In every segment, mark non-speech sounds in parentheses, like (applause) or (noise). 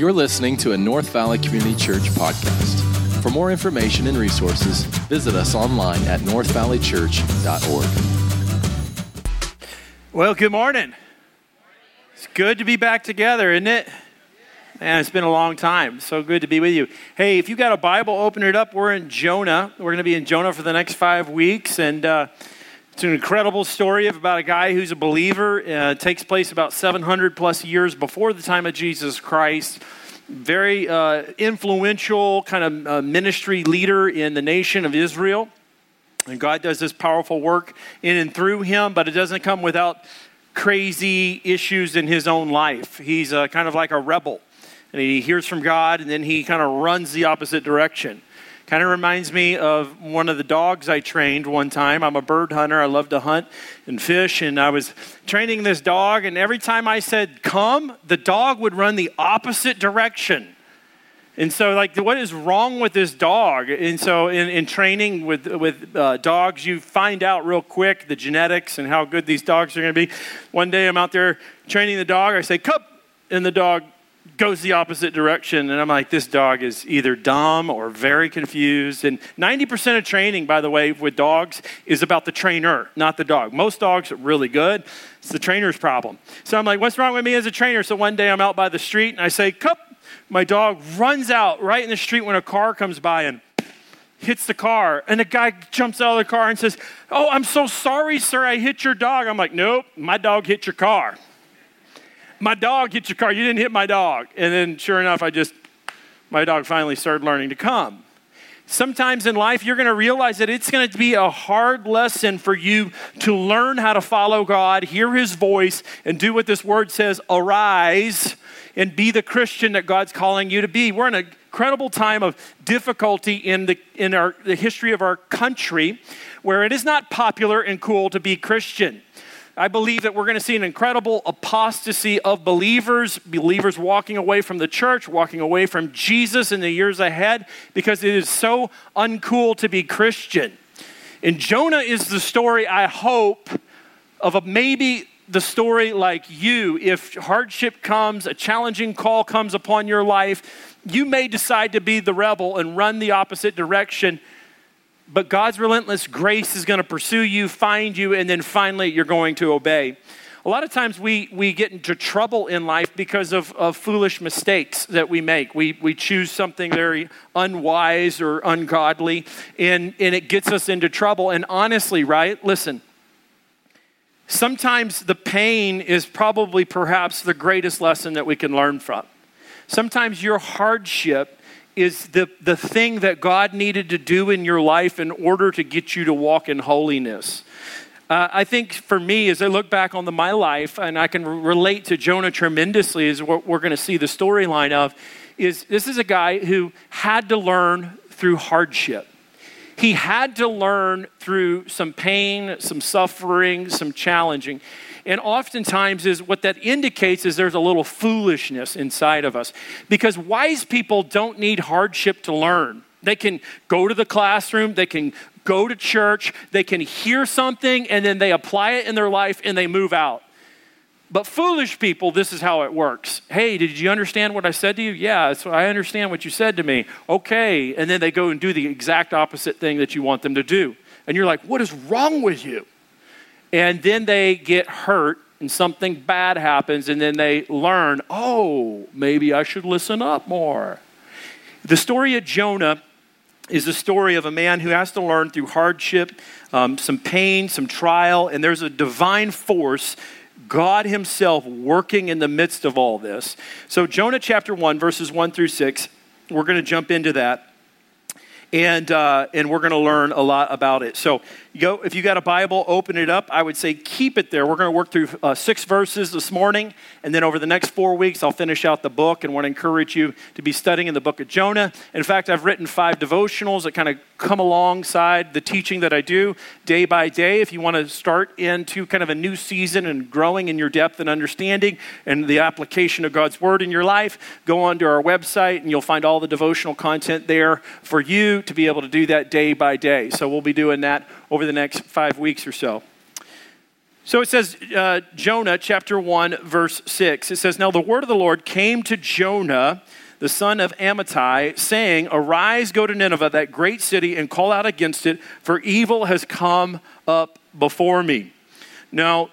You're listening to a North Valley Community Church podcast. For more information and resources, visit us online at northvalleychurch.org. Well, good morning. It's good to be back together, isn't it? Man, it's been a long time. So good to be with you. Hey, if you got a Bible, open it up. We're in Jonah. We're going to be in Jonah for the next five weeks, and uh, it's an incredible story of about a guy who's a believer. Uh, takes place about 700 plus years before the time of Jesus Christ. Very uh, influential kind of uh, ministry leader in the nation of Israel. And God does this powerful work in and through him, but it doesn't come without crazy issues in his own life. He's uh, kind of like a rebel. And he hears from God, and then he kind of runs the opposite direction. Kind of reminds me of one of the dogs I trained one time. I'm a bird hunter. I love to hunt and fish. And I was training this dog, and every time I said, come, the dog would run the opposite direction. And so, like, what is wrong with this dog? And so, in, in training with, with uh, dogs, you find out real quick the genetics and how good these dogs are going to be. One day, I'm out there training the dog. I say, cup, and the dog goes the opposite direction. And I'm like, this dog is either dumb or very confused. And 90% of training, by the way, with dogs is about the trainer, not the dog. Most dogs are really good. It's the trainer's problem. So I'm like, what's wrong with me as a trainer? So one day I'm out by the street and I say, cup. My dog runs out right in the street when a car comes by and hits the car. And the guy jumps out of the car and says, Oh, I'm so sorry, sir. I hit your dog. I'm like, Nope, my dog hit your car my dog hit your car. You didn't hit my dog. And then, sure enough, I just, my dog finally started learning to come. Sometimes in life, you're going to realize that it's going to be a hard lesson for you to learn how to follow God, hear His voice, and do what this word says arise and be the Christian that God's calling you to be. We're in an incredible time of difficulty in, the, in our, the history of our country where it is not popular and cool to be Christian. I believe that we're going to see an incredible apostasy of believers, believers walking away from the church, walking away from Jesus in the years ahead, because it is so uncool to be Christian. And Jonah is the story, I hope, of a maybe the story like you. If hardship comes, a challenging call comes upon your life, you may decide to be the rebel and run the opposite direction but God's relentless grace is going to pursue you, find you, and then finally you're going to obey. A lot of times we, we get into trouble in life because of, of foolish mistakes that we make. We, we choose something very unwise or ungodly, and, and it gets us into trouble. And honestly, right? Listen, sometimes the pain is probably perhaps the greatest lesson that we can learn from. Sometimes your hardship is the, the thing that God needed to do in your life in order to get you to walk in holiness. Uh, I think for me, as I look back on the, my life, and I can relate to Jonah tremendously, is what we're going to see the storyline of, is this is a guy who had to learn through hardship. He had to learn through some pain, some suffering, some challenging. And oftentimes is what that indicates is there's a little foolishness inside of us. Because wise people don't need hardship to learn. They can go to the classroom, they can go to church, they can hear something and then they apply it in their life and they move out. But foolish people, this is how it works. Hey, did you understand what I said to you? Yeah, so I understand what you said to me. Okay. And then they go and do the exact opposite thing that you want them to do. And you're like, what is wrong with you? And then they get hurt and something bad happens, and then they learn, oh, maybe I should listen up more. The story of Jonah is the story of a man who has to learn through hardship, um, some pain, some trial, and there's a divine force, God Himself working in the midst of all this. So, Jonah chapter 1, verses 1 through 6, we're going to jump into that and uh, and we're going to learn a lot about it. So, go if you got a Bible, open it up. I would say keep it there. We're going to work through uh, six verses this morning, and then over the next four weeks, I'll finish out the book and want to encourage you to be studying in the book of Jonah. In fact, I've written five devotionals that kind of come alongside the teaching that I do day by day. If you want to start into kind of a new season and growing in your depth and understanding and the application of God's word in your life, go onto our website and you'll find all the devotional content there for you to be able to do that day by day. So we'll be doing that over the next five weeks or so. So it says, uh, Jonah chapter 1, verse 6. It says, Now the word of the Lord came to Jonah, the son of Amittai, saying, Arise, go to Nineveh, that great city, and call out against it, for evil has come up before me. Now,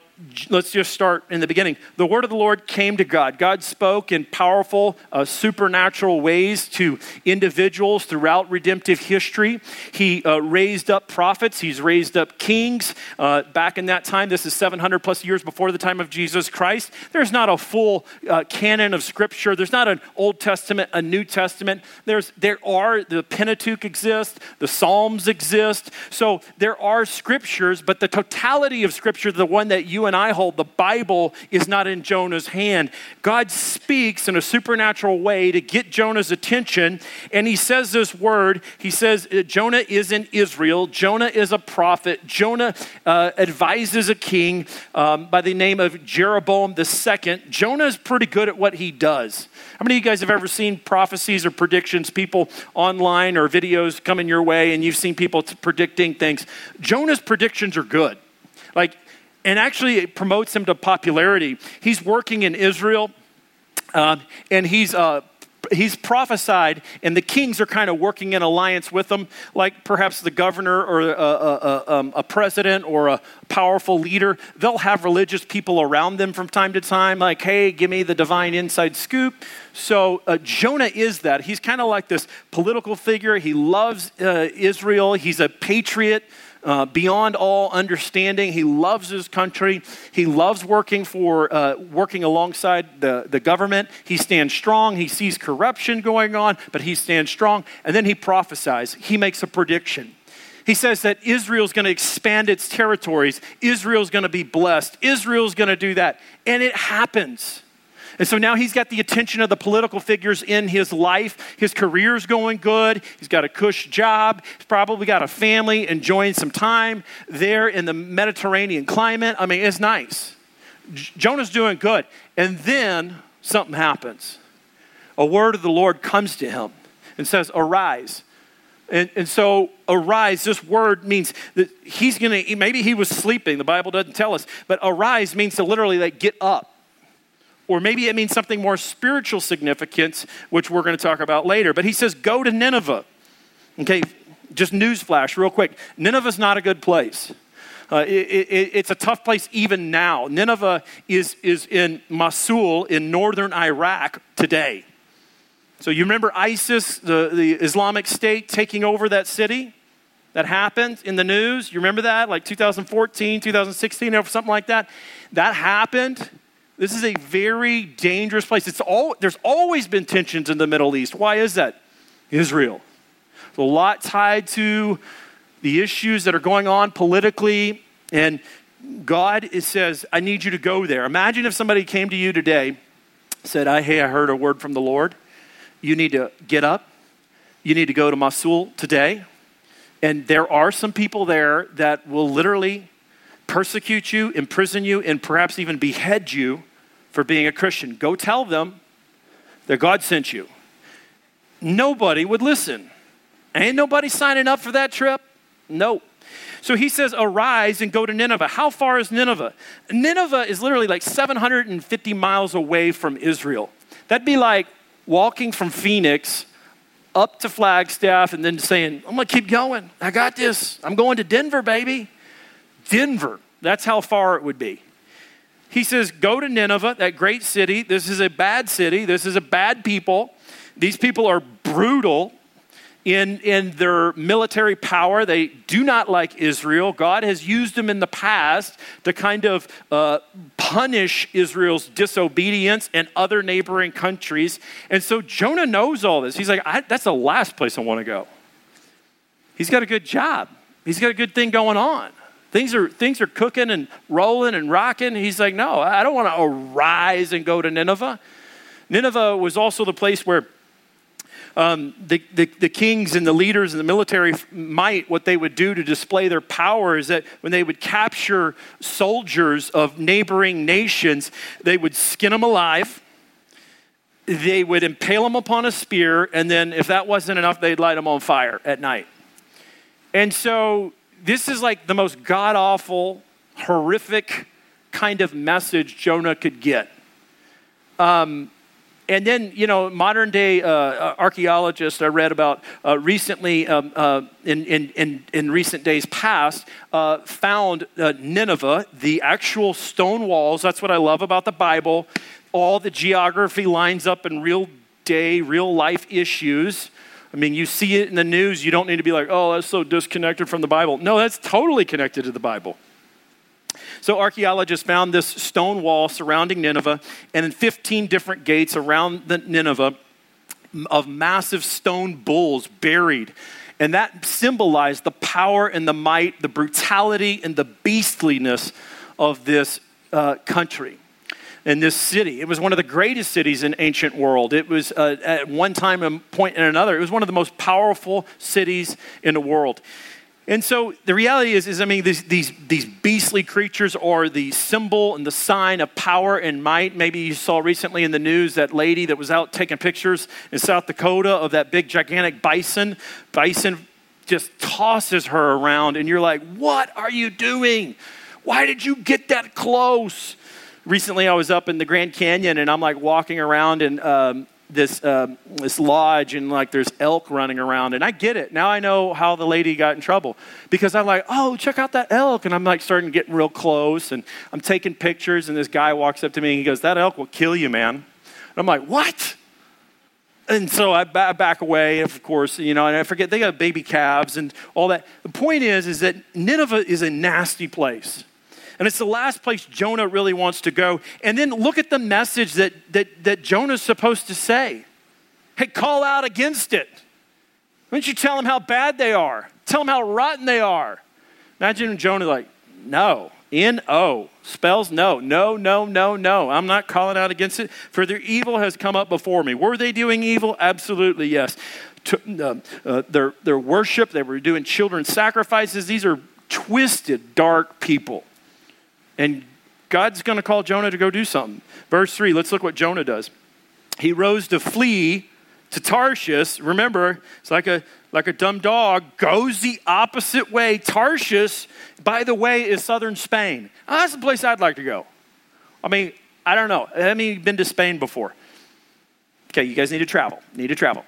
let's just start in the beginning. The word of the Lord came to God. God spoke in powerful, uh, supernatural ways to individuals throughout redemptive history. He uh, raised up prophets, he's raised up kings. Uh, back in that time, this is 700 plus years before the time of Jesus Christ. There's not a full uh, canon of scripture, there's not an Old Testament, a New Testament. There's, there are, the Pentateuch exists, the Psalms exist. So there are scriptures, but the totality of scripture, the one that you and I hold, the Bible is not in Jonah's hand. God speaks in a supernatural way to get Jonah's attention, and he says this word. He says, uh, Jonah is in Israel. Jonah is a prophet. Jonah uh, advises a king um, by the name of Jeroboam II. Jonah is pretty good at what he does. How many of you guys have ever seen prophecies or predictions, people online or videos coming your way, and you've seen people predicting things? Jonah's predictions are good. Like, and actually it promotes him to popularity. He's working in Israel, uh, and he's uh, he's prophesied, and the kings are kind of working in alliance with him, like perhaps the governor or a, a, a, um, a, president or a powerful leader. They'll have religious people around them from time to time, like, hey, give me the divine inside scoop. So uh, Jonah is that. He's kind of like this political figure. He loves uh, Israel, he's a patriot uh, beyond all understanding. He loves his country. He loves working for uh, working alongside the, the government. He stands strong. He sees corruption going on, but he stands strong. And then he prophesies. He makes a prediction. He says that Israel's going to expand its territories. Israel's going to be blessed. Israel's going to do that. And it happens. And so now he's got the attention of the political figures in his life. His career's going good. He's got a cush job. He's probably got a family enjoying some time there in the Mediterranean climate. I mean, it's nice. Jonah's doing good. And then something happens. A word of the Lord comes to him and says, Arise. And, and so, arise, this word means that he's going to, maybe he was sleeping. The Bible doesn't tell us. But arise means to literally like get up or maybe it means something more spiritual significance, which we're going to talk about later. But he says, Go to Nineveh. Okay, just newsflash, real quick. Nineveh's not a good place. Uh, it, it, it's a tough place even now. Nineveh is, is in Mosul in northern Iraq today. So you remember ISIS, the, the Islamic State, taking over that city? That happened in the news. You remember that? Like 2014, 2016, or something like that. That happened. This is a very dangerous place. It's all, there's always been tensions in the Middle East. Why is that? Israel. There's a lot tied to the issues that are going on politically, and God says, I need you to go there. Imagine if somebody came to you today, said, Hey, I heard a word from the Lord. You need to get up. You need to go to Mosul today. And there are some people there that will literally persecute you, imprison you, and perhaps even behead you for being a Christian. Go tell them that God sent you. Nobody would listen. Ain't nobody signing up for that trip? Nope. So he says, Arise and go to Nineveh. How far is Nineveh? Nineveh is literally like 750 miles away from Israel. That'd be like walking from Phoenix up to Flagstaff and then saying, I'm gonna keep going. I got this. I'm going to Denver, baby. Denver. That's how far it would be. He says, Go to Nineveh, that great city. This is a bad city. This is a bad people. These people are brutal in, in their military power. They do not like Israel. God has used them in the past to kind of uh, punish Israel's disobedience and other neighboring countries. And so Jonah knows all this. He's like, That's the last place I want to go. He's got a good job, he's got a good thing going on. Things are, things are cooking and rolling and rocking. He's like, no, I don't want to arise and go to Nineveh. Nineveh was also the place where um, the, the, the, kings and the leaders and the military might, what they would do to display their power is that when they would capture soldiers of neighboring nations, they would skin them alive, they would impale them upon a spear, and then if that wasn't enough, they'd light them on fire at night. And so this is like the most god awful, horrific kind of message Jonah could get. Um, and then, you know, modern day uh, uh, archaeologists I read about uh, recently, um, uh, in, in, in, in, recent days past, uh, found uh, Nineveh, the actual stone walls. That's what I love about the Bible. All the geography lines up in real day, real life issues. I mean, you see it in the news, you don't need to be like, oh, that's so disconnected from the Bible. No, that's totally connected to the Bible. So archaeologists found this stone wall surrounding Nineveh and in 15 different gates around the Nineveh of massive stone bulls buried. And that symbolized the power and the might, the brutality and the beastliness of this uh, country in this city. It was one of the greatest cities in ancient world. It was uh, at one time and point in another. It was one of the most powerful cities in the world. And so the reality is, is I mean, these, these, these beastly creatures are the symbol and the sign of power and might. Maybe you saw recently in the news that lady that was out taking pictures in South Dakota of that big, gigantic bison. Bison just tosses her around, and you're like, what are you doing? Why did you get that close? Recently, I was up in the Grand Canyon, and I'm like walking around, and um, this uh, this lodge and like there's elk running around and I get it. Now I know how the lady got in trouble because I'm like oh check out that elk. And I'm like starting to get real close and I'm taking pictures and this guy walks up to me and he goes that elk will kill you man. And I'm like what? And so I back away of course you know and I forget they got baby calves and all that. The point is is that Nineveh is a nasty place and it's the last place Jonah really wants to go. And then look at the message that, that, that Jonah's supposed to say. Hey, call out against it. Why don't you tell them how bad they are? Tell them how rotten they are. Imagine Jonah like, no, N O spells no, no, no, no, no. I'm not calling out against it, for their evil has come up before me. Were they doing evil? Absolutely, yes. To, uh, uh, their, their worship, they were doing children's sacrifices. These are twisted, dark people. And God's going to call Jonah to go do something. Verse 3, let's look what Jonah does. He rose to flee to Tarshish. Remember, it's like a like a dumb dog goes the opposite way. Tarshish, by the way, is southern Spain. Oh, that's the place I'd like to go. I mean, I don't know. I haven't been to Spain before. Okay, you guys need to travel. Need to travel.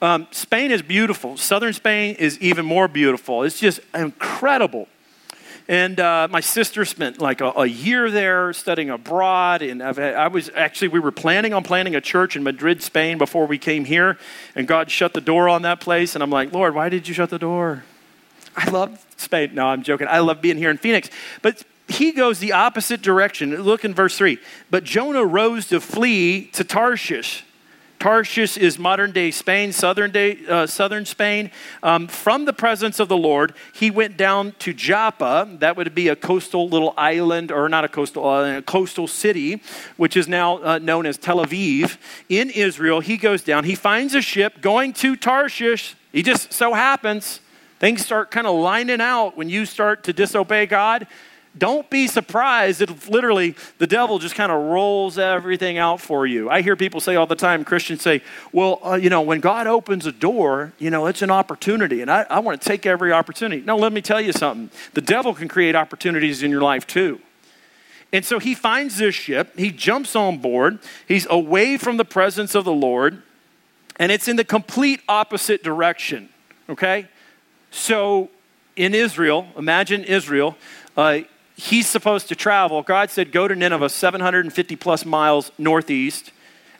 Um, Spain is beautiful. Southern Spain is even more beautiful. It's just incredible. And uh, my sister spent like a, a, year there studying abroad. And I've, i was actually, we were planning on planting a church in Madrid, Spain before we came here. And God shut the door on that place. And I'm like, Lord, why did you shut the door? I love Spain. No, I'm joking. I love being here in Phoenix. But he goes the opposite direction. Look in verse 3. But Jonah rose to flee to Tarshish Tarshish is modern day Spain, southern, day, uh, southern Spain. Um, from the presence of the Lord, he went down to Joppa. That would be a coastal little island, or not a coastal, uh, a coastal city, which is now uh, known as Tel Aviv in Israel. He goes down. He finds a ship going to Tarshish. He just so happens things start kind of lining out when you start to disobey God don't be surprised if literally the devil just kind of rolls everything out for you. I hear people say all the time, Christians say, well, uh, you know, when God opens a door, you know, it's an opportunity, and I, I want to take every opportunity. No, let me tell you something. The devil can create opportunities in your life too. And so he finds this ship, he jumps on board, he's away from the presence of the Lord, and it's in the complete opposite direction, okay? So in Israel, imagine Israel. Uh, he's supposed to travel. God said, Go to Nineveh, 750 plus miles northeast.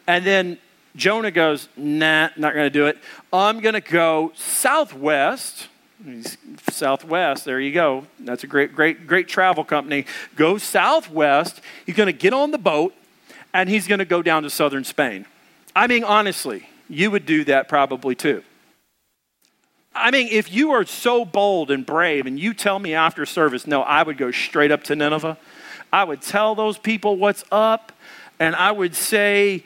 And then Jonah goes, Nah, not going to do it. I'm going to go southwest. Southwest, there you go. That's a great, great, great travel company. Go southwest. He's going to get on the boat and he's going to go down to southern Spain. I mean, honestly, you would do that probably too. I mean, if you are so bold and brave and you tell me after service, no, I would go straight up to Nineveh. I would tell those people what's up, and I would say,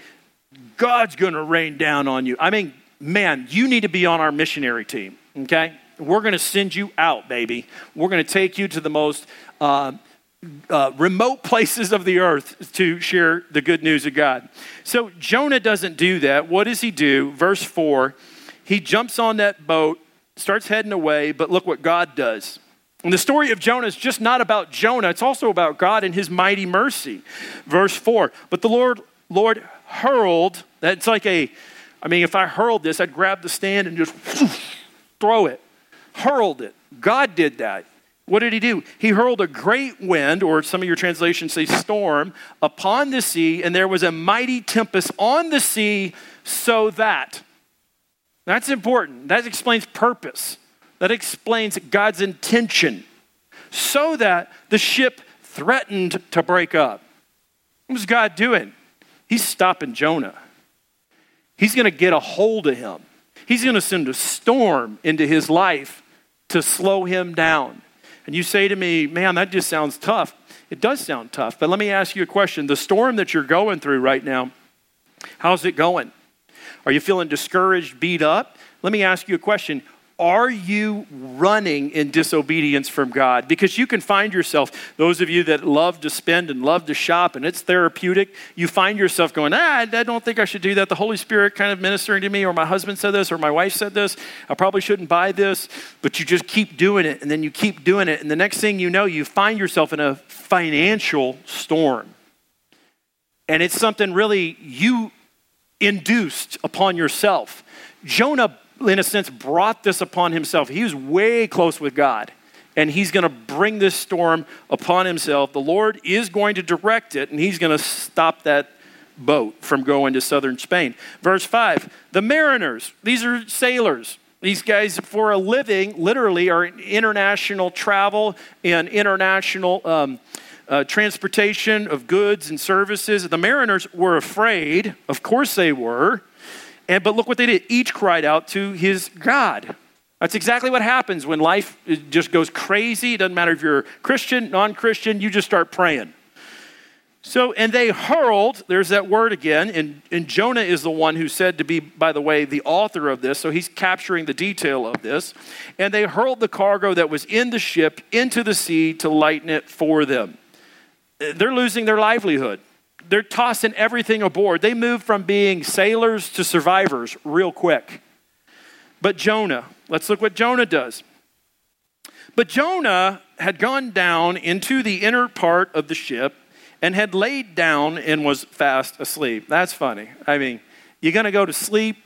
God's going to rain down on you. I mean, man, you need to be on our missionary team, okay? We're going to send you out, baby. We're going to take you to the most uh, uh, remote places of the earth to share the good news of God. So Jonah doesn't do that. What does he do? Verse 4 he jumps on that boat starts heading away, but look what God does. And the story of Jonah is just not about Jonah, it's also about God and his mighty mercy. Verse 4 But the Lord, Lord hurled, that's like a, I mean, if I hurled this, I'd grab the stand and just throw it. Hurled it. God did that. What did he do? He hurled a great wind, or some of your translations say storm, upon the sea, and there was a mighty tempest on the sea, so that. That's important. That explains purpose. That explains God's intention. So that the ship threatened to break up. What was God doing? He's stopping Jonah. He's going to get a hold of him. He's going to send a storm into his life to slow him down. And you say to me, man, that just sounds tough. It does sound tough. But let me ask you a question. The storm that you're going through right now, how's it going? Are you feeling discouraged, beat up? Let me ask you a question. Are you running in disobedience from God? Because you can find yourself, those of you that love to spend and love to shop and it's therapeutic, you find yourself going, ah, I don't think I should do that. The Holy Spirit kind of ministering to me, or my husband said this, or my wife said this. I probably shouldn't buy this. But you just keep doing it, and then you keep doing it. And the next thing you know, you find yourself in a financial storm. And it's something really you induced upon yourself. Jonah in a sense, brought this upon himself. He was way close with God, and he's going to bring this storm upon himself. The Lord is going to direct it, and he's going to stop that boat from going to southern Spain. Verse 5 The mariners, these are sailors. These guys, for a living, literally are international travel and international um, uh, transportation of goods and services. The mariners were afraid. Of course they were. And, but look what they did. Each cried out to his God. That's exactly what happens when life just goes crazy. It doesn't matter if you're Christian, non Christian, you just start praying. So, and they hurled, there's that word again, and, and Jonah is the one who said to be, by the way, the author of this, so he's capturing the detail of this. And they hurled the cargo that was in the ship into the sea to lighten it for them. They're losing their livelihood they're tossing everything aboard. They move from being sailors to survivors real quick. But Jonah, let's look what Jonah does. But Jonah had gone down into the inner part of the ship and had laid down and was fast asleep. That's funny. I mean, you're going to go to sleep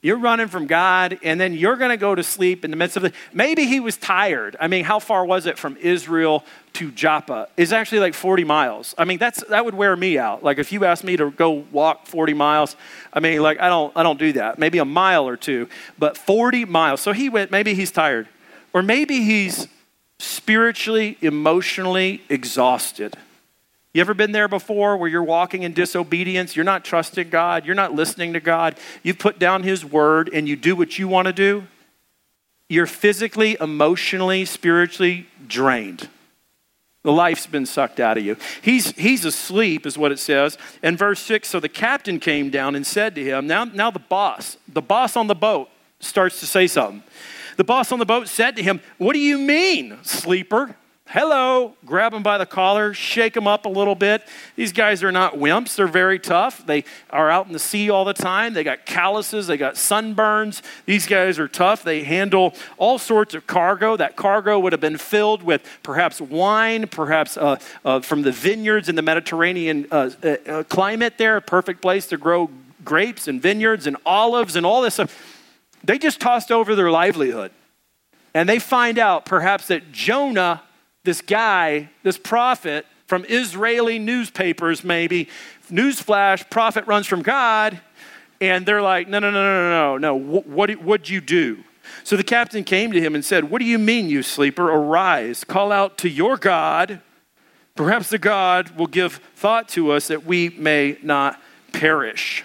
you're running from God, and then you're going to go to sleep in the midst of it. Maybe he was tired. I mean, how far was it from Israel to Joppa? It's actually like 40 miles. I mean, that's that would wear me out. Like if you asked me to go walk 40 miles, I mean, like I don't I don't do that. Maybe a mile or two, but 40 miles. So he went. Maybe he's tired, or maybe he's spiritually, emotionally exhausted. You ever been there before where you're walking in disobedience? You're not trusting God. You're not listening to God. You put down His word and you do what you want to do. You're physically, emotionally, spiritually drained. The life's been sucked out of you. He's, he's asleep, is what it says. And verse 6 So the captain came down and said to him, now, now the boss, the boss on the boat, starts to say something. The boss on the boat said to him, What do you mean, sleeper? Hello, grab them by the collar, shake them up a little bit. These guys are not wimps, they're very tough. They are out in the sea all the time. They got calluses, they got sunburns. These guys are tough. They handle all sorts of cargo. That cargo would have been filled with perhaps wine, perhaps uh, uh, from the vineyards in the Mediterranean uh, uh, uh climate there, a perfect place to grow grapes and vineyards and olives and all this stuff. They just tossed over their livelihood. And they find out perhaps that Jonah this guy, this prophet from Israeli newspapers, maybe, newsflash, prophet runs from God, and they're like, no, no, no, no, no, no, what, what, what'd you do? So the captain came to him and said, What do you mean, you sleeper? Arise, call out to your God. Perhaps the God will give thought to us that we may not perish.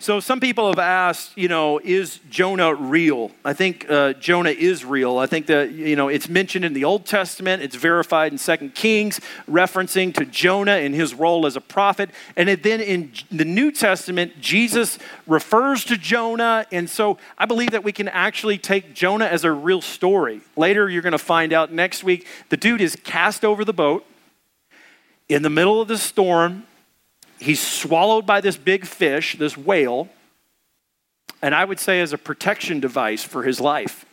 So some people have asked, you know, is Jonah real? I think uh, Jonah is real. I think that, you know, it's mentioned in the Old Testament. It's verified in Second Kings, referencing to Jonah and his role as a prophet. And then in the New Testament, Jesus refers to Jonah. And so I believe that we can actually take Jonah as a real story. Later, you're going to find out next week, the dude is cast over the boat in the middle of the storm he's swallowed by this big fish, this whale, and I would say as a protection device for his life.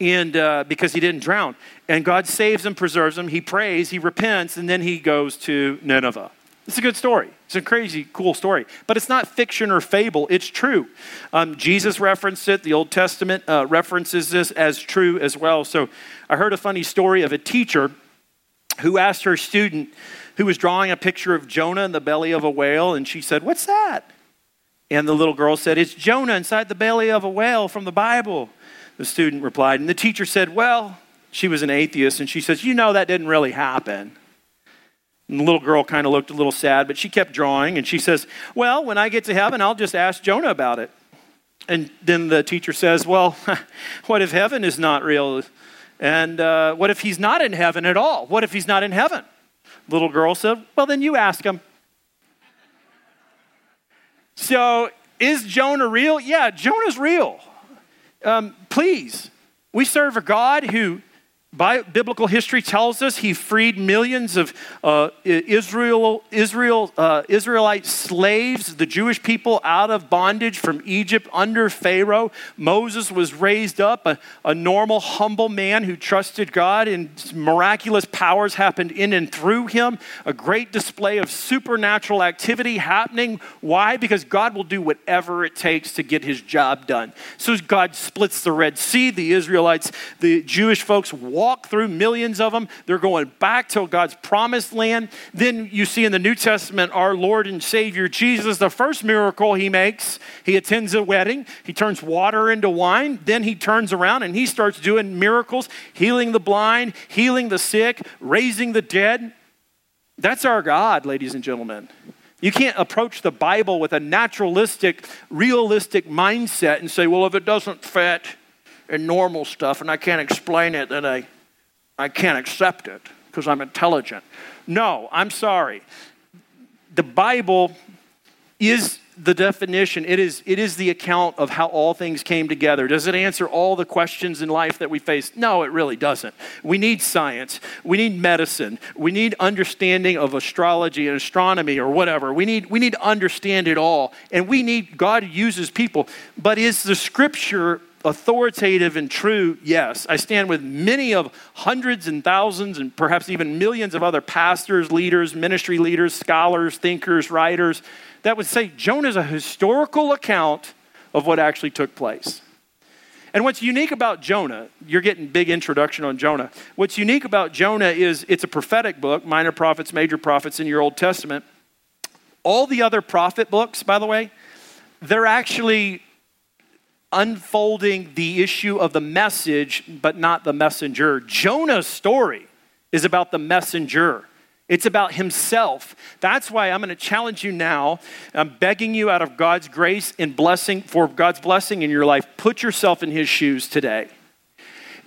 and uh, because he didn't drown. And God saves him, preserves him. He prays, he repents, and then he goes to Nineveh. It's a good story. It's a crazy, cool story. But it's not fiction or fable, it's true. Um, Jesus referenced it, the Old Testament uh, references this as true as well. So I heard a funny story of a teacher who asked her student who was drawing a picture of Jonah in the belly of a whale, and she said, What's that? And the little girl said, It's Jonah inside the belly of a whale from the Bible. The student replied, and the teacher said, Well, she was an atheist, and she says, You know, that didn't really happen. And the little girl kind of looked a little sad, but she kept drawing, and she says, Well, when I get to heaven, I'll just ask Jonah about it. And then the teacher says, Well, (laughs) what if heaven is not real? And uh, what if he's not in heaven at all? What if he's not in heaven? Little girl said, Well, then you ask him. So, is Jonah real? Yeah, Jonah's real. Um, please, we serve a God who biblical history tells us he freed millions of uh, Israel, Israel, uh, Israelite slaves, the Jewish people, out of bondage from Egypt under Pharaoh. Moses was raised up, a, a normal, humble man who trusted God, and miraculous powers happened in and through him. A great display of supernatural activity happening. Why? Because God will do whatever it takes to get his job done. So God splits the Red Sea, the Israelites, the Jewish folks walk walk through, millions of them. They're going back to God's promised land. Then you see in the New Testament our Lord and Savior Jesus, the first miracle he makes, he attends a wedding, he turns water into wine. Then he turns around and he starts doing miracles, healing the blind, healing the sick, raising the dead. That's our God, ladies and gentlemen. You can't approach the Bible with a naturalistic, realistic mindset and say, well, if it doesn't fit in normal stuff and I can't explain it, then I I can't accept it because I'm intelligent. No, I'm sorry. The Bible is the definition, it is, it is the account of how all things came together. Does it answer all the questions in life that we face? No, it really doesn't. We need science, we need medicine, we need understanding of astrology and astronomy or whatever. We need, we need to understand it all. And we need, God uses people. But is the scripture authoritative and true, yes. I stand with many of hundreds and thousands and perhaps even millions of other pastors, leaders, ministry leaders, scholars, thinkers, writers that would say Jonah is a historical account of what actually took place. And what's unique about Jonah, you're getting big introduction on Jonah. What's unique about Jonah is it's a prophetic book, minor prophets, major prophets in your Old Testament. All the other prophet books, by the way, they're actually unfolding the issue of the message, but not the messenger. Jonah's story is about the messenger. It's about himself. That's why I'm going to challenge you now. I'm begging you out of God's grace and blessing, for God's blessing in your life, put yourself in his shoes today.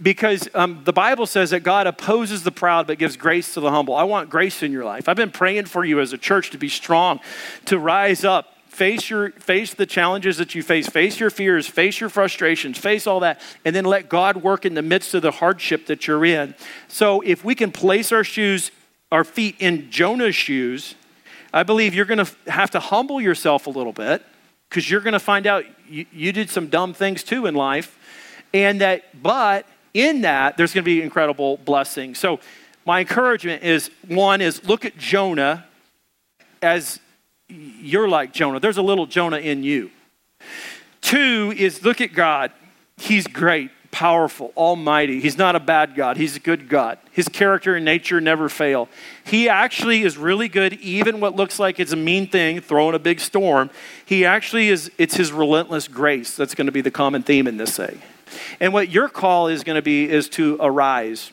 Because um, the Bible says that God opposes the proud but gives grace to the humble. I want grace in your life. I've been praying for you as a church to be strong, to rise up, face your face the challenges that you face face your fears face your frustrations face all that and then let god work in the midst of the hardship that you're in. So if we can place our shoes our feet in jonah's shoes i believe you're going to have to humble yourself a little bit because you're going to find out you, you did some dumb things too in life and that but in that there's going to be incredible blessing. So my encouragement is one is look at jonah as you're like Jonah. There's a little Jonah in you. Two is look at God. He's great, powerful, almighty. He's not a bad God, He's a good God. His character and nature never fail. He actually is really good, even what looks like it's a mean thing, throwing a big storm. He actually is, it's His relentless grace that's going to be the common theme in this thing. And what your call is going to be is to arise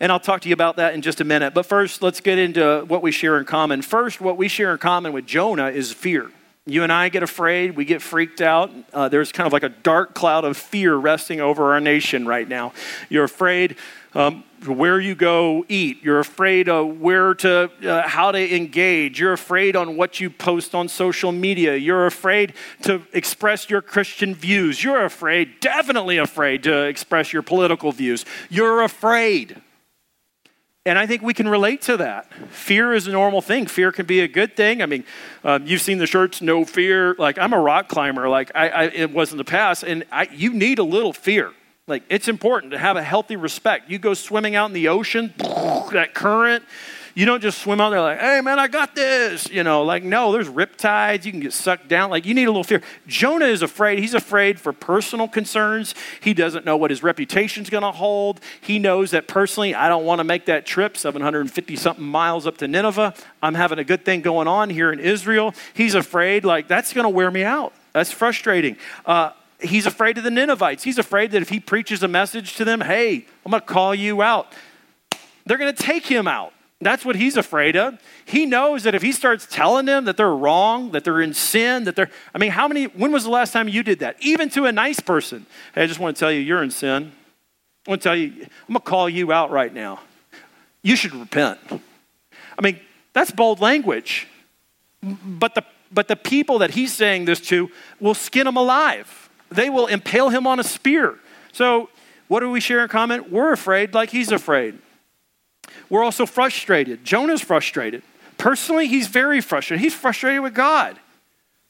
and I'll talk to you about that in just a minute. But first, let's get into what we share in common. First, what we share in common with Jonah is fear. You and I get afraid, we get freaked out. Uh, there's kind of like a dark cloud of fear resting over our nation right now. You're afraid um, where you go eat. You're afraid of where to, uh, how to engage. You're afraid on what you post on social media. You're afraid to express your Christian views. You're afraid, definitely afraid to express your political views. You're afraid. And I think we can relate to that. Fear is a normal thing. Fear can be a good thing. I mean, um, you've seen the shirts, no fear. Like, I'm a rock climber. Like, I, I it was in the past, and I, you need a little fear. Like, it's important to have a healthy respect. You go swimming out in the ocean, (laughs) that current, you don't just swim out there like, hey, man, I got this. You know, like, no, there's riptides. You can get sucked down. Like, you need a little fear. Jonah is afraid. He's afraid for personal concerns. He doesn't know what his reputation's going to hold. He knows that personally, I don't want to make that trip 750 something miles up to Nineveh. I'm having a good thing going on here in Israel. He's afraid, like, that's going to wear me out. That's frustrating. Uh, he's afraid of the Ninevites. He's afraid that if he preaches a message to them, hey, I'm going to call you out, they're going to take him out. That's what he's afraid of. He knows that if he starts telling them that they're wrong, that they're in sin, that they're, I mean, how many, when was the last time you did that? Even to a nice person. Hey, I just want to tell you, you're in sin. I want to tell you, I'm going to call you out right now. You should repent. I mean, that's bold language. But the, but the people that he's saying this to will skin him alive, they will impale him on a spear. So, what do we share in common? We're afraid like he's afraid. We're also frustrated. Jonah's frustrated. Personally, he's very frustrated. He's frustrated with God.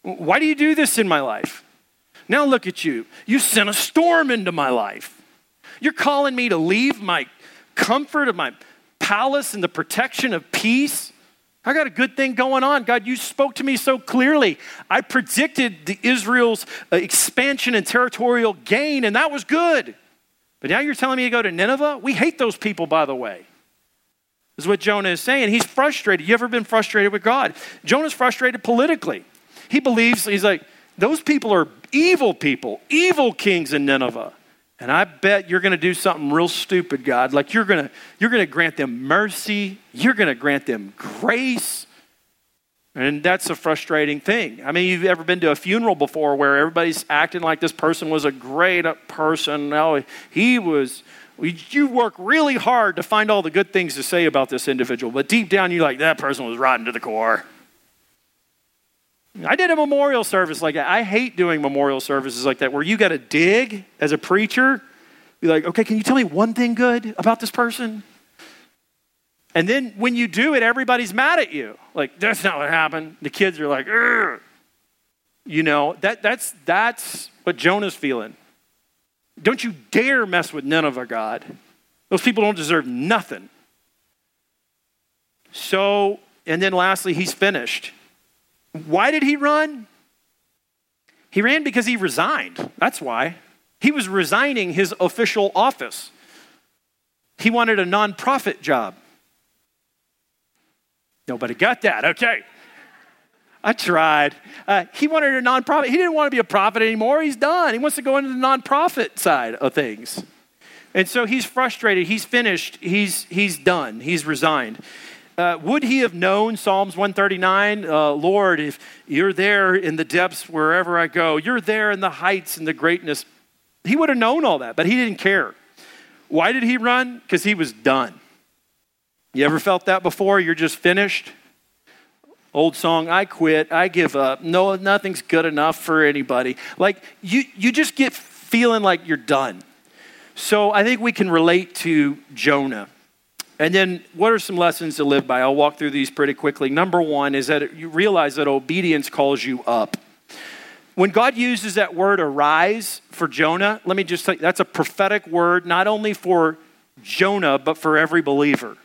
Why do you do this in my life? Now look at you. You sent a storm into my life. You're calling me to leave my comfort of my palace and the protection of peace. I got a good thing going on. God, you spoke to me so clearly. I predicted the Israel's uh, expansion and territorial gain, and that was good. But now you're telling me to go to Nineveh? We hate those people, by the way is what Jonah is saying. He's frustrated. You ever been frustrated with God? Jonah's frustrated politically. He believes, he's like, those people are evil people, evil kings in Nineveh. And I bet you're going to do something real stupid, God. Like you're going to you're going to grant them mercy, you're going to grant them grace. And that's a frustrating thing. I mean, you've ever been to a funeral before where everybody's acting like this person was a great person. No, he was you work really hard to find all the good things to say about this individual, but deep down you're like, that person was rotten to the core. I did a memorial service like that. I hate doing memorial services like that where you got to dig as a preacher. Be like, okay, can you tell me one thing good about this person? And then when you do it, everybody's mad at you. Like, that's not what happened. The kids are like, Ugh. you know, that, that's, that's what Jonah's feeling. Don't you dare mess with Nineveh, God. Those people don't deserve nothing. So, and then lastly, he's finished. Why did he run? He ran because he resigned. That's why. He was resigning his official office. He wanted a nonprofit job. Nobody got that. Okay. I tried. Uh, he wanted a nonprofit. He didn't want to be a prophet anymore. He's done. He wants to go into the nonprofit side of things. And so he's frustrated. He's finished. He's, he's done. He's resigned. Uh, would he have known Psalms 139? Uh, Lord, if you're there in the depths wherever I go, you're there in the heights and the greatness. He would have known all that, but he didn't care. Why did he run? Because he was done. You ever felt that before? You're just finished? Old song i quit i give up no nothing's good enough for anybody. Like you you just get feeling like you're done. So i think we can relate to jonah. And then what are some lessons to live by? I'll walk through these pretty quickly. Number one is that you realize that obedience calls you up. When god uses that word arise for jonah let me just tell you that's a prophetic word not only for jonah but for every believer.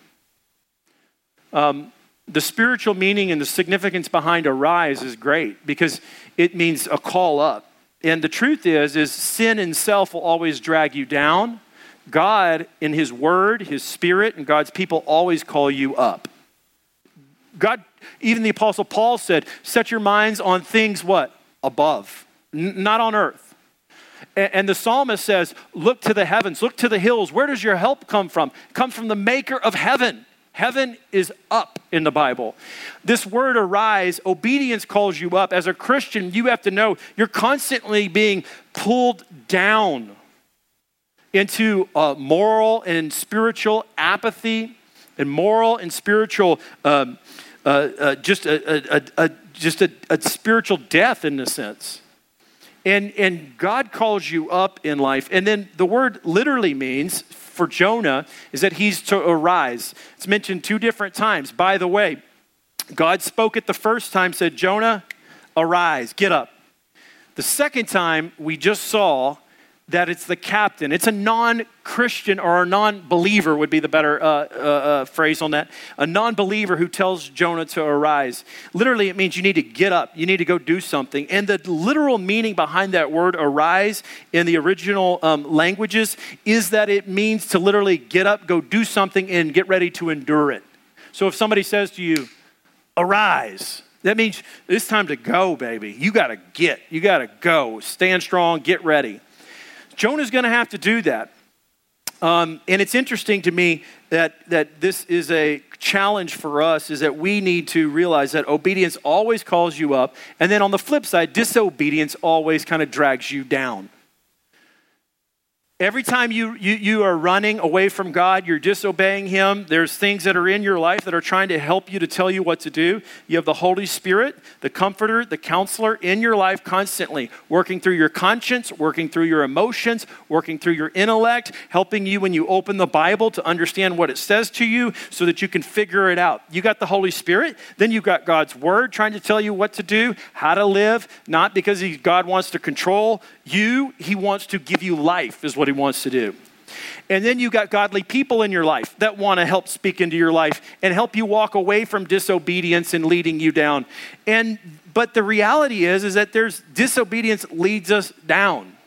Um, the spiritual meaning and the significance behind arise is great because it means a call up. And the truth is is sin in self will always drag you down. God in his word, his spirit and God's people always call you up. God even the apostle Paul said, "Set your minds on things what? Above, N- not on earth." And, and the psalmist says, "Look to the heavens, look to the hills. Where does your help come from? It comes from the maker of heaven." Heaven is up in the Bible. This word arise, obedience calls you up. As a Christian, you have to know you're constantly being pulled down into moral and spiritual apathy and moral and spiritual, um, uh, uh, just, a, a, a, just a, a spiritual death in a sense. And, and God calls you up in life. And then the word literally means for Jonah is that he's to arise. It's mentioned two different times. By the way, God spoke it the first time, said, Jonah, arise, get up. The second time we just saw that it's the captain. It's a non Christian or a non believer, would be the better uh, uh, uh, phrase on that. A non believer who tells Jonah to arise. Literally, it means you need to get up, you need to go do something. And the literal meaning behind that word arise in the original um, languages is that it means to literally get up, go do something, and get ready to endure it. So if somebody says to you, arise, that means it's time to go, baby. You got to get, you got to go. Stand strong, get ready. Jonah's going to have to do that. Um, and it's interesting to me that, that this is a challenge for us is that we need to realize that obedience always calls you up. And then on the flip side, disobedience always kind of drags you down. Every time you, you, you are running away from God, you're disobeying Him, there's things that are in your life that are trying to help you to tell you what to do. You have the Holy Spirit, the Comforter, the Counselor in your life constantly, working through your conscience, working through your emotions, working through your intellect, helping you when you open the Bible to understand what it says to you so that you can figure it out. You got the Holy Spirit, then you've got God's Word trying to tell you what to do, how to live, not because he, God wants to control you, He wants to give you life, is what He wants to do. And then you got godly people in your life that want to help speak into your life and help you walk away from disobedience and leading you down. And but the reality is is that there's disobedience leads us down.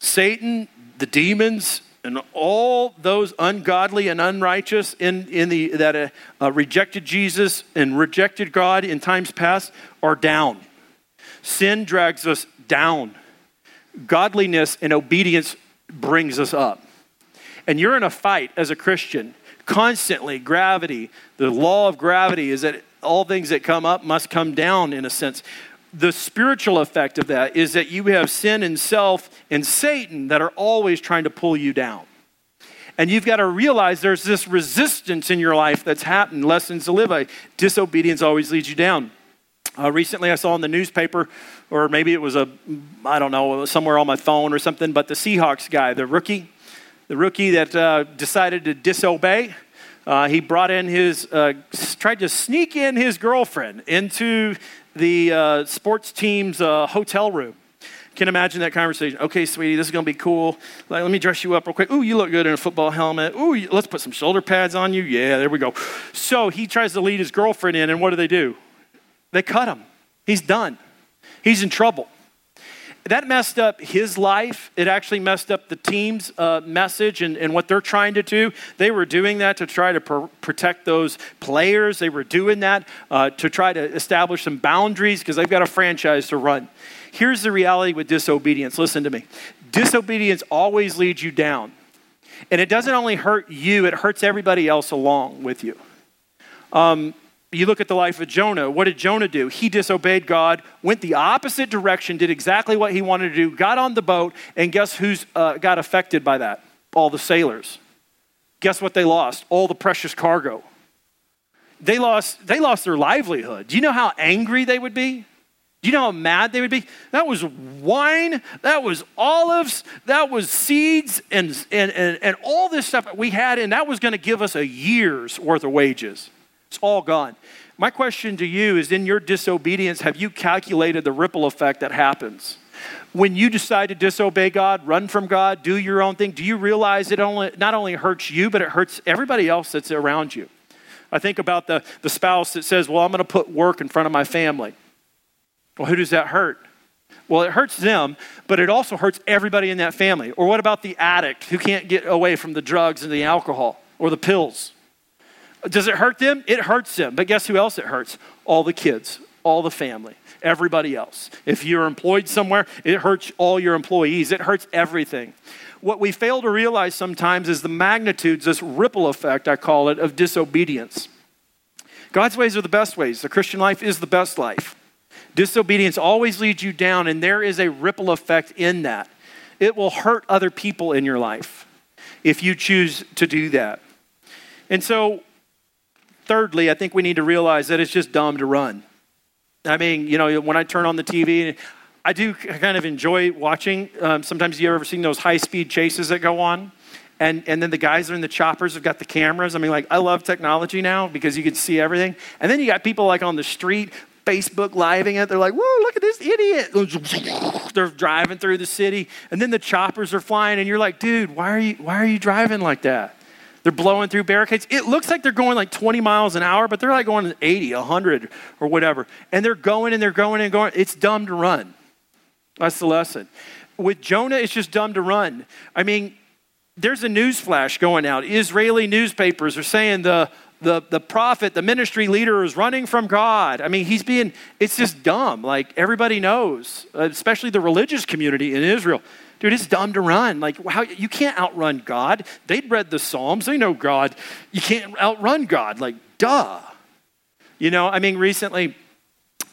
Satan, the demons, and all those ungodly and unrighteous in, in the, that uh, uh, rejected Jesus and rejected God in times past are down. Sin drags us down. Godliness and obedience brings us up. And you're in a fight as a Christian. Constantly, gravity, the law of gravity is that all things that come up must come down in a sense. The spiritual effect of that is that you have sin and self and Satan that are always trying to pull you down. And you've got to realize there's this resistance in your life that's happened, lessons to live by. Disobedience always leads you down. Uh, recently, I saw in the newspaper, or maybe it was a, I don't know, somewhere on my phone or something, but the Seahawks guy, the rookie, the rookie that uh, decided to disobey, uh, he brought in his, uh, tried to sneak in his girlfriend into the uh, sports team's uh, hotel room. Can imagine that conversation. Okay, sweetie, this is going to be cool. Like, let me dress you up real quick. Ooh, you look good in a football helmet. Ooh, let's put some shoulder pads on you. Yeah, there we go. So he tries to lead his girlfriend in, and what do they do? They cut him. He's done. He's in trouble. That messed up his life. It actually messed up the team's uh, message and, and, what they're trying to do. They were doing that to try to pr- protect those players. They were doing that uh, to try to establish some boundaries because they've got a franchise to run. Here's the reality with disobedience. Listen to me. Disobedience always leads you down. And it doesn't only hurt you, it hurts everybody else along with you. Um, you look at the life of Jonah. What did Jonah do? He disobeyed God, went the opposite direction, did exactly what he wanted to do, got on the boat, and guess who's uh, got affected by that? All the sailors. Guess what they lost? All the precious cargo. They lost, they lost their livelihood. Do you know how angry they would be? Do you know how mad they would be? That was wine, that was olives, that was seeds, and, and, and, and all this stuff we had, and that was going to give us a year's worth of wages. It's all gone. My question to you is in your disobedience, have you calculated the ripple effect that happens? When you decide to disobey God, run from God, do your own thing, do you realize it only, not only hurts you, but it hurts everybody else that's around you? I think about the, the spouse that says, Well, I'm going to put work in front of my family. Well, who does that hurt? Well, it hurts them, but it also hurts everybody in that family. Or what about the addict who can't get away from the drugs and the alcohol or the pills? Does it hurt them? It hurts them. But guess who else it hurts? All the kids, all the family, everybody else. If you're employed somewhere, it hurts all your employees, it hurts everything. What we fail to realize sometimes is the magnitudes, this ripple effect, I call it, of disobedience. God's ways are the best ways. The Christian life is the best life. Disobedience always leads you down, and there is a ripple effect in that. It will hurt other people in your life if you choose to do that. And so, thirdly, I think we need to realize that it's just dumb to run. I mean, you know, when I turn on the TV, I do kind of enjoy watching. Um, sometimes you ever seen those high speed chases that go on? And, and then the guys are in the choppers have got the cameras. I mean, like, I love technology now because you can see everything. And then you got people like on the street Facebook living it. They're like, whoa, look at this idiot. (laughs) They're driving through the city, and then the choppers are flying, and you're like, dude, why are you, why are you driving like that? They're blowing through barricades. It looks like they're going like 20 miles an hour, but they're like going 80, 100, or whatever. And they're going and they're going and going. It's dumb to run. That's the lesson. With Jonah, it's just dumb to run. I mean, there's a news flash going out. Israeli newspapers are saying the, the, the prophet, the ministry leader is running from God. I mean, he's being, it's just dumb. Like everybody knows, especially the religious community in Israel. Dude, it's dumb to run. Like, how you can't outrun God. They'd read the Psalms, they know God. You can't outrun God. Like, duh. You know, I mean, recently,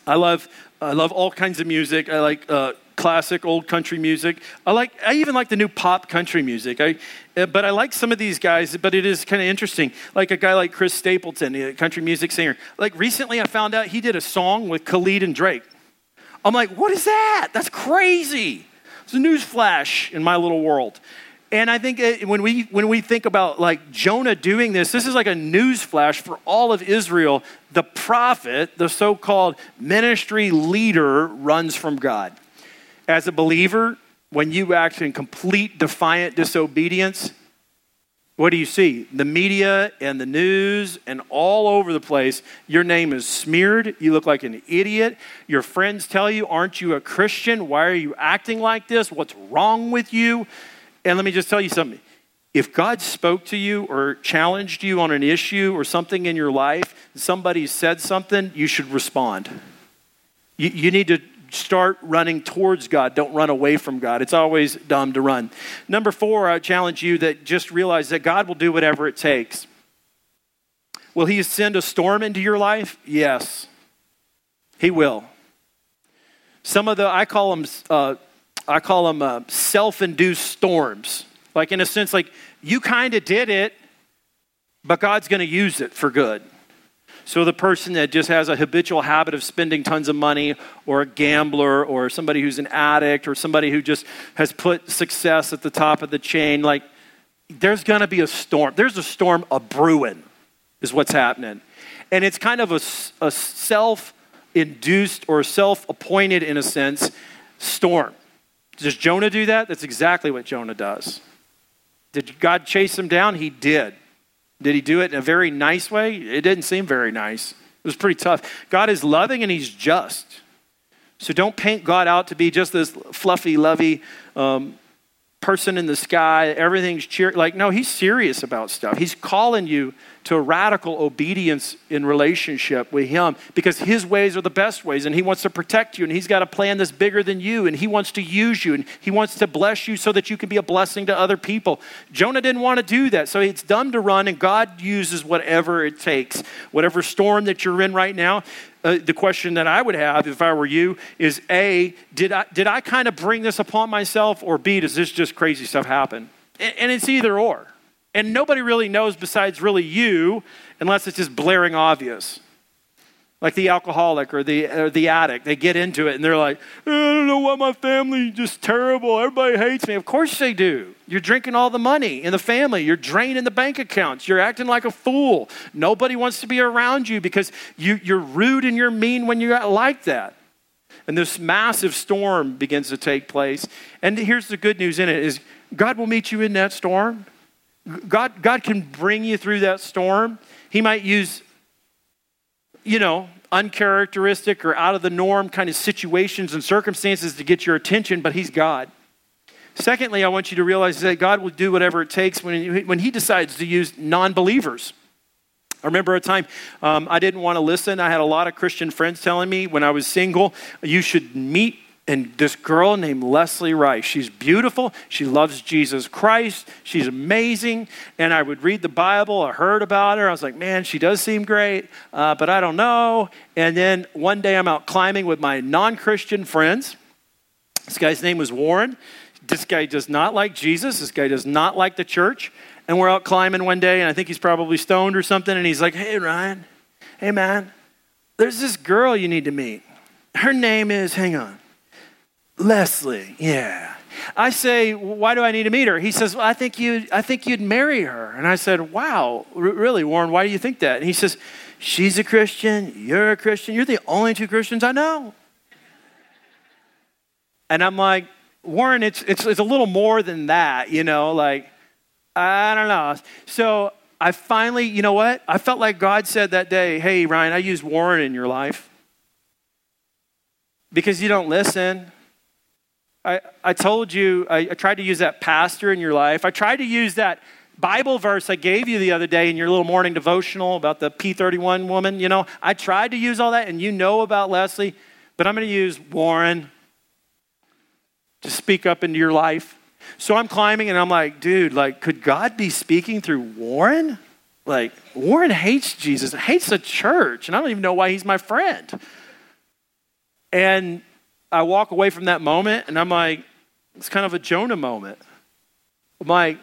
I love, I love all kinds of music. I like uh, classic old country music. I like, I even like the new pop country music. I, uh, but I like some of these guys. But it is kind of interesting. Like a guy like Chris Stapleton, a country music singer. Like recently, I found out he did a song with Khalid and Drake. I'm like, what is that? That's crazy. It's a news flash in my little world. And I think uh, when we, when we think about like Jonah doing this, this is like a news flash for all of Israel. The prophet, the so called ministry leader, runs from God. As a believer, when you act in complete defiant disobedience, what do you see? The media and the news and all over the place, your name is smeared. You look like an idiot. Your friends tell you, Aren't you a Christian? Why are you acting like this? What's wrong with you? And let me just tell you something. If God spoke to you or challenged you on an issue or something in your life, somebody said something, you should respond. You, you need to start running towards God. Don't run away from God. It's always dumb to run. Number four, I challenge you that just realize that God will do whatever it takes. Will He send a storm into your life? Yes, He will. Some of the, I call them, uh, I call them uh, self-induced storms. Like in a sense, like you kind of did it, but God's going to use it for good. So, the person that just has a habitual habit of spending tons of money, or a gambler, or somebody who's an addict, or somebody who just has put success at the top of the chain, like, there's going to be a storm. There's a storm a brewing, is what's happening. And it's kind of a, a self induced or self appointed, in a sense, storm. Does Jonah do that? That's exactly what Jonah does. Did God chase him down? He did. Did he do it in a very nice way? It didn't seem very nice. It was pretty tough. God is loving and he's just. So don't paint God out to be just this fluffy, lovey um, person in the sky. Everything's cheer. Like, no, he's serious about stuff. He's calling you to a radical obedience in relationship with Him because His ways are the best ways and He wants to protect you and He's got a plan that's bigger than you and He wants to use you and He wants to bless you so that you can be a blessing to other people. Jonah didn't want to do that, so it's dumb to run and God uses whatever it takes. Whatever storm that you're in right now, uh, the question that I would have if I were you is A, did I, did I kind of bring this upon myself or B, does this just crazy stuff happen? and, and it's either or. And nobody really knows besides really you, unless it's just blaring obvious. Like the alcoholic or the, or the addict, they get into it and they're like, eh, I don't know what my family just terrible. Everybody hates me. Of course they do. You're drinking all the money in the family. You're draining the bank accounts. You're acting like a fool. Nobody wants to be around you because you, you're rude and you're mean when you're like that. And this massive storm begins to take place. And here's the good news in it is God will meet you in that storm. God, God can bring you through that storm. He might use, you know, uncharacteristic or out of the norm kind of situations and circumstances to get your attention, but He's God. Secondly, I want you to realize that God will do whatever it takes when He, when he decides to use non believers. I remember a time um, I didn't want to listen. I had a lot of Christian friends telling me when I was single, you should meet and this girl named Leslie Rice. She's beautiful. She loves Jesus Christ. She's amazing. And I would read the Bible. I heard about her. I was like, man, she does seem great, uh, but I don't know. And then one day I'm out climbing with my non Christian friends. This guy's name was Warren. This guy does not like Jesus. This guy does not like the church. And we're out climbing one day, and I think he's probably stoned or something. And he's like, hey, Ryan, hey, man, there's this girl you need to meet. Her name is, hang on. Leslie, yeah. I say, why do I need to meet her? He says, well, I think you I think you'd marry her. And I said, wow, r- really, Warren, why do you think that? And he says, She's a Christian. You're a Christian. You're the only two Christians I know. And I'm like, Warren, it's, it's, it's a little more than that, you know, like, I don't know. So I finally, you know what? I felt like God said that day, hey, Ryan, I used Warren in your life because you don't listen. I, I told you, I, I tried to use that pastor in your life. I tried to use that Bible verse I gave you the other day in your little morning devotional about the P31 woman. You know, I tried to use all that, and you know about Leslie, but I'm going to use Warren to speak up into your life. So I'm climbing and I'm like, dude, like, could God be speaking through Warren? Like, Warren hates Jesus, hates the church, and I don't even know why he's my friend. And I walk away from that moment and I'm like, it's kind of a Jonah moment. I'm like,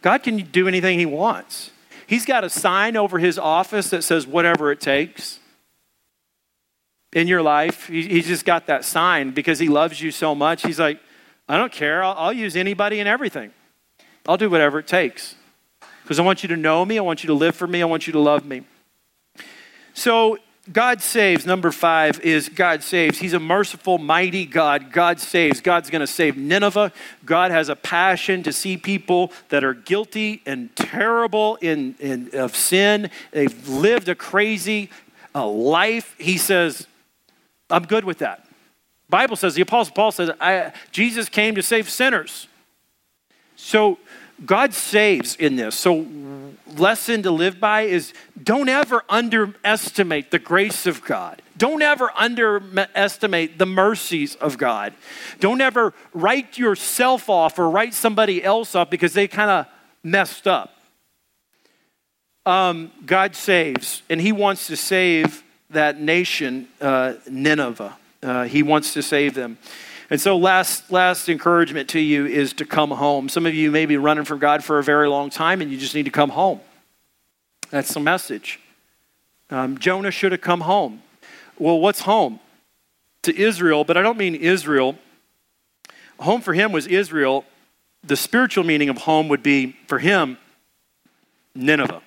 God can do anything he wants. He's got a sign over his office that says, whatever it takes in your life. He's just got that sign because he loves you so much. He's like, I don't care. I'll, I'll use anybody and everything. I'll do whatever it takes because I want you to know me. I want you to live for me. I want you to love me. So, God saves. Number five is God saves. He's a merciful, mighty God. God saves. God's going to save Nineveh. God has a passion to see people that are guilty and terrible in, in of sin. They've lived a crazy uh, life. He says, I'm good with that. Bible says, the Apostle Paul says, Jesus came to save sinners. So God saves in this. So, lesson to live by is don't ever underestimate the grace of God. Don't ever underestimate the mercies of God. Don't ever write yourself off or write somebody else off because they kind of messed up. Um, God saves, and He wants to save that nation, uh, Nineveh. Uh, he wants to save them. And so, last, last encouragement to you is to come home. Some of you may be running from God for a very long time and you just need to come home. That's the message. Um, Jonah should have come home. Well, what's home? To Israel, but I don't mean Israel. Home for him was Israel. The spiritual meaning of home would be, for him, Nineveh.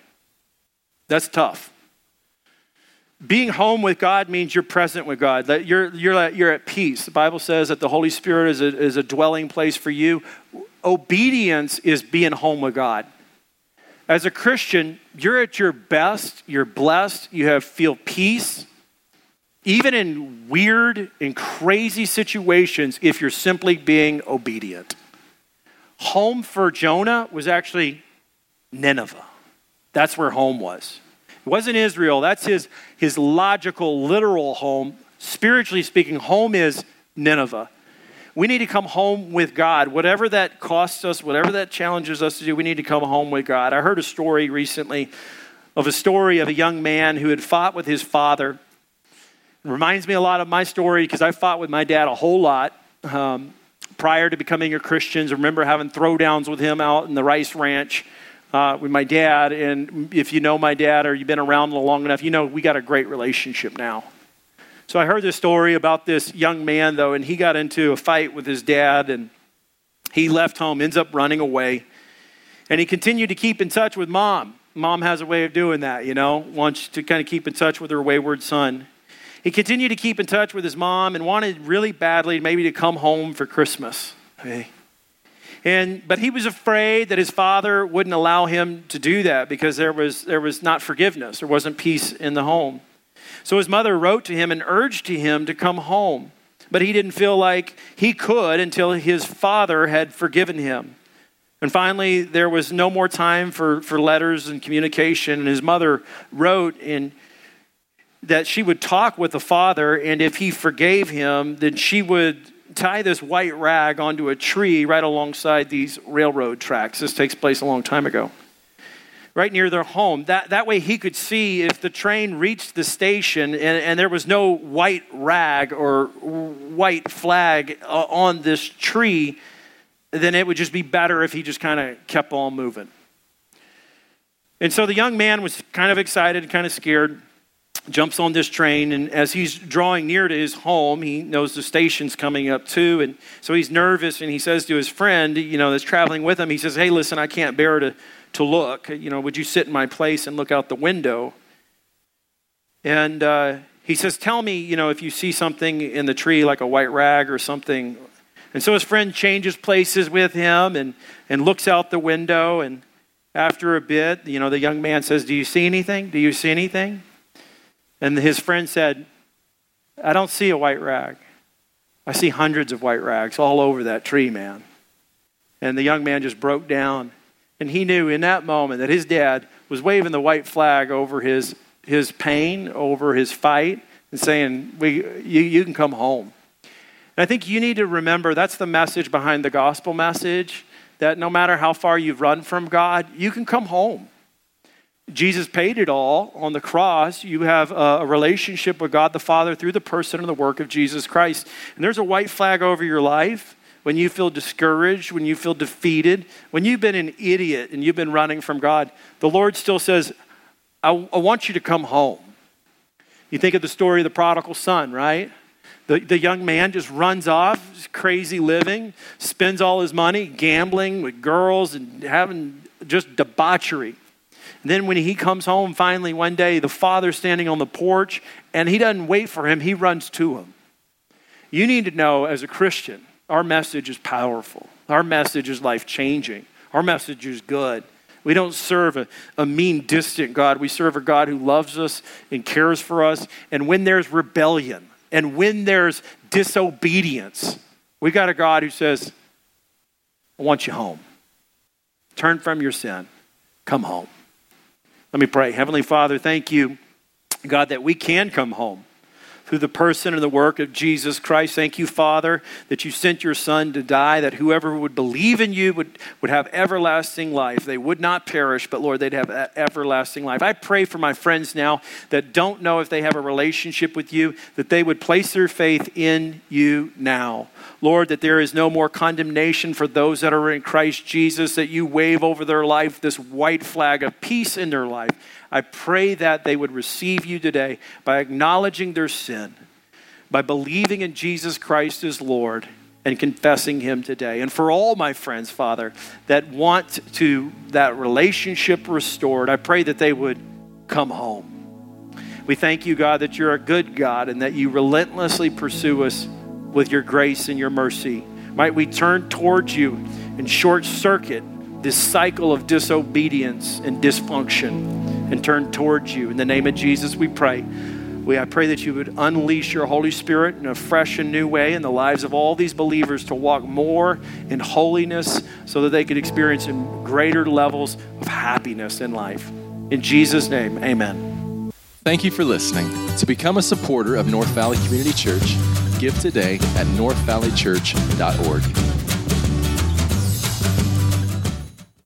That's tough being home with God means you're present with God, that you're, you're, you're at peace. The Bible says that the Holy Spirit is a, is a dwelling place for you. Obedience is being home with God. As a Christian, you're at your best, you're blessed, you have feel peace, even in weird and crazy situations, if you're simply being obedient. Home for Jonah was actually Nineveh. That's where home was. It wasn't Israel. That's his, his logical, literal home. Spiritually speaking, home is Nineveh. We need to come home with God. Whatever that costs us, whatever that challenges us to do, we need to come home with God. I heard a story recently of a story of a young man who had fought with his father. It reminds me a lot of my story because I fought with my dad a whole lot um, prior to becoming a Christian. I remember having throwdowns with him out in the rice ranch uh, with my dad. And if you know my dad or you've been around long enough, you know we got a great relationship now. So I heard this story about this young man, though, and he got into a fight with his dad, and he left home, ends up running away. And he continued to keep in touch with mom. Mom has a way of doing that, you know, wants to kind of keep in touch with her wayward son. He continued to keep in touch with his mom and wanted really badly maybe to come home for Christmas. Okay. And, but he was afraid that his father wouldn't allow him to do that because there was, there was not forgiveness. There wasn't peace in the home. So his mother wrote to him and urged him to come home. But he didn't feel like he could until his father had forgiven him. And finally, there was no more time for, for letters and communication. And his mother wrote in, that she would talk with the father, and if he forgave him, then she would tie this white rag onto a tree right alongside these railroad tracks. This takes place a long time ago. Right near their home. That, that way he could see if the train reached the station and, and there was no white rag or white flag uh, on this tree, then it would just be better if he just kind of kept on moving. And so the young man was kind of excited, kind of scared jumps on this train, and as he's drawing near to his home, he knows the station's coming up too, and so he's nervous, and he says to his friend, you know, that's traveling with him, he says, "Hey, listen, I can't bear to to look. You know, would you sit in my place and look out the window?" And uh, he says, Tell me, you know, if you see something in the tree like a white rag or something. And so his friend changes places with him and, and looks out the window. And after a bit, you know, the young man says, Do you see anything? Do you see anything? And his friend said, I don't see a white rag. I see hundreds of white rags all over that tree, man. And the young man just broke down. And he knew in that moment that his dad was waving the white flag over his, his pain, over his fight, and saying, we, you, you can come home. And I think you need to remember that's the message behind the gospel message that no matter how far you've run from God, you can come home. Jesus paid it all on the cross. You have a relationship with God the Father through the person and the work of Jesus Christ. And there's a white flag over your life when you feel discouraged, when you feel defeated, when you've been an idiot and you've been running from God. The Lord still says, I, I want you to come home. You think of the story of the prodigal son, right? The, the young man just runs off, crazy living, spends all his money gambling with girls and having just debauchery. Then when he comes home finally one day, the father's standing on the porch and he doesn't wait for him, he runs to him. You need to know as a Christian, our message is powerful. Our message is life changing. Our message is good. We don't serve a, a, mean, distant God. We serve a God who loves us and cares for us. And when there's rebellion and when there's disobedience, we got a God who says, I want you home. Turn from your sin. Come home. Let me pray. Heavenly Father, thank you, God, that we can come home through the person and the work of Jesus Christ. Thank you, Father, that you sent your Son to die, that whoever would believe in you would, would have everlasting life. They would not perish, but Lord, they'd have everlasting life. I pray for my friends now that don't know if they have a relationship with you, that they would place their faith in you now. Lord, that there is no more condemnation for those that are in Christ Jesus, that you wave over their life this white flag of peace in their life. I pray that they would receive you today by acknowledging their sin, by believing in Jesus Christ as Lord and confessing him today. And for all my friends, Father, that want to that relationship restored, I pray that they would come home. We thank you, God, that you're a good God and that you relentlessly pursue us with your grace and your mercy. Might we turn towards you and short circuit this cycle of disobedience and dysfunction and turn towards you. In the name of Jesus, we pray. We, I pray that you would unleash your Holy Spirit in a fresh and new way in the lives of all these believers to walk more in holiness so that they could experience greater levels of happiness in life. In Jesus' name, amen. Thank you for listening. To become a supporter of North Valley Community Church, give today at northvalleychurch.org.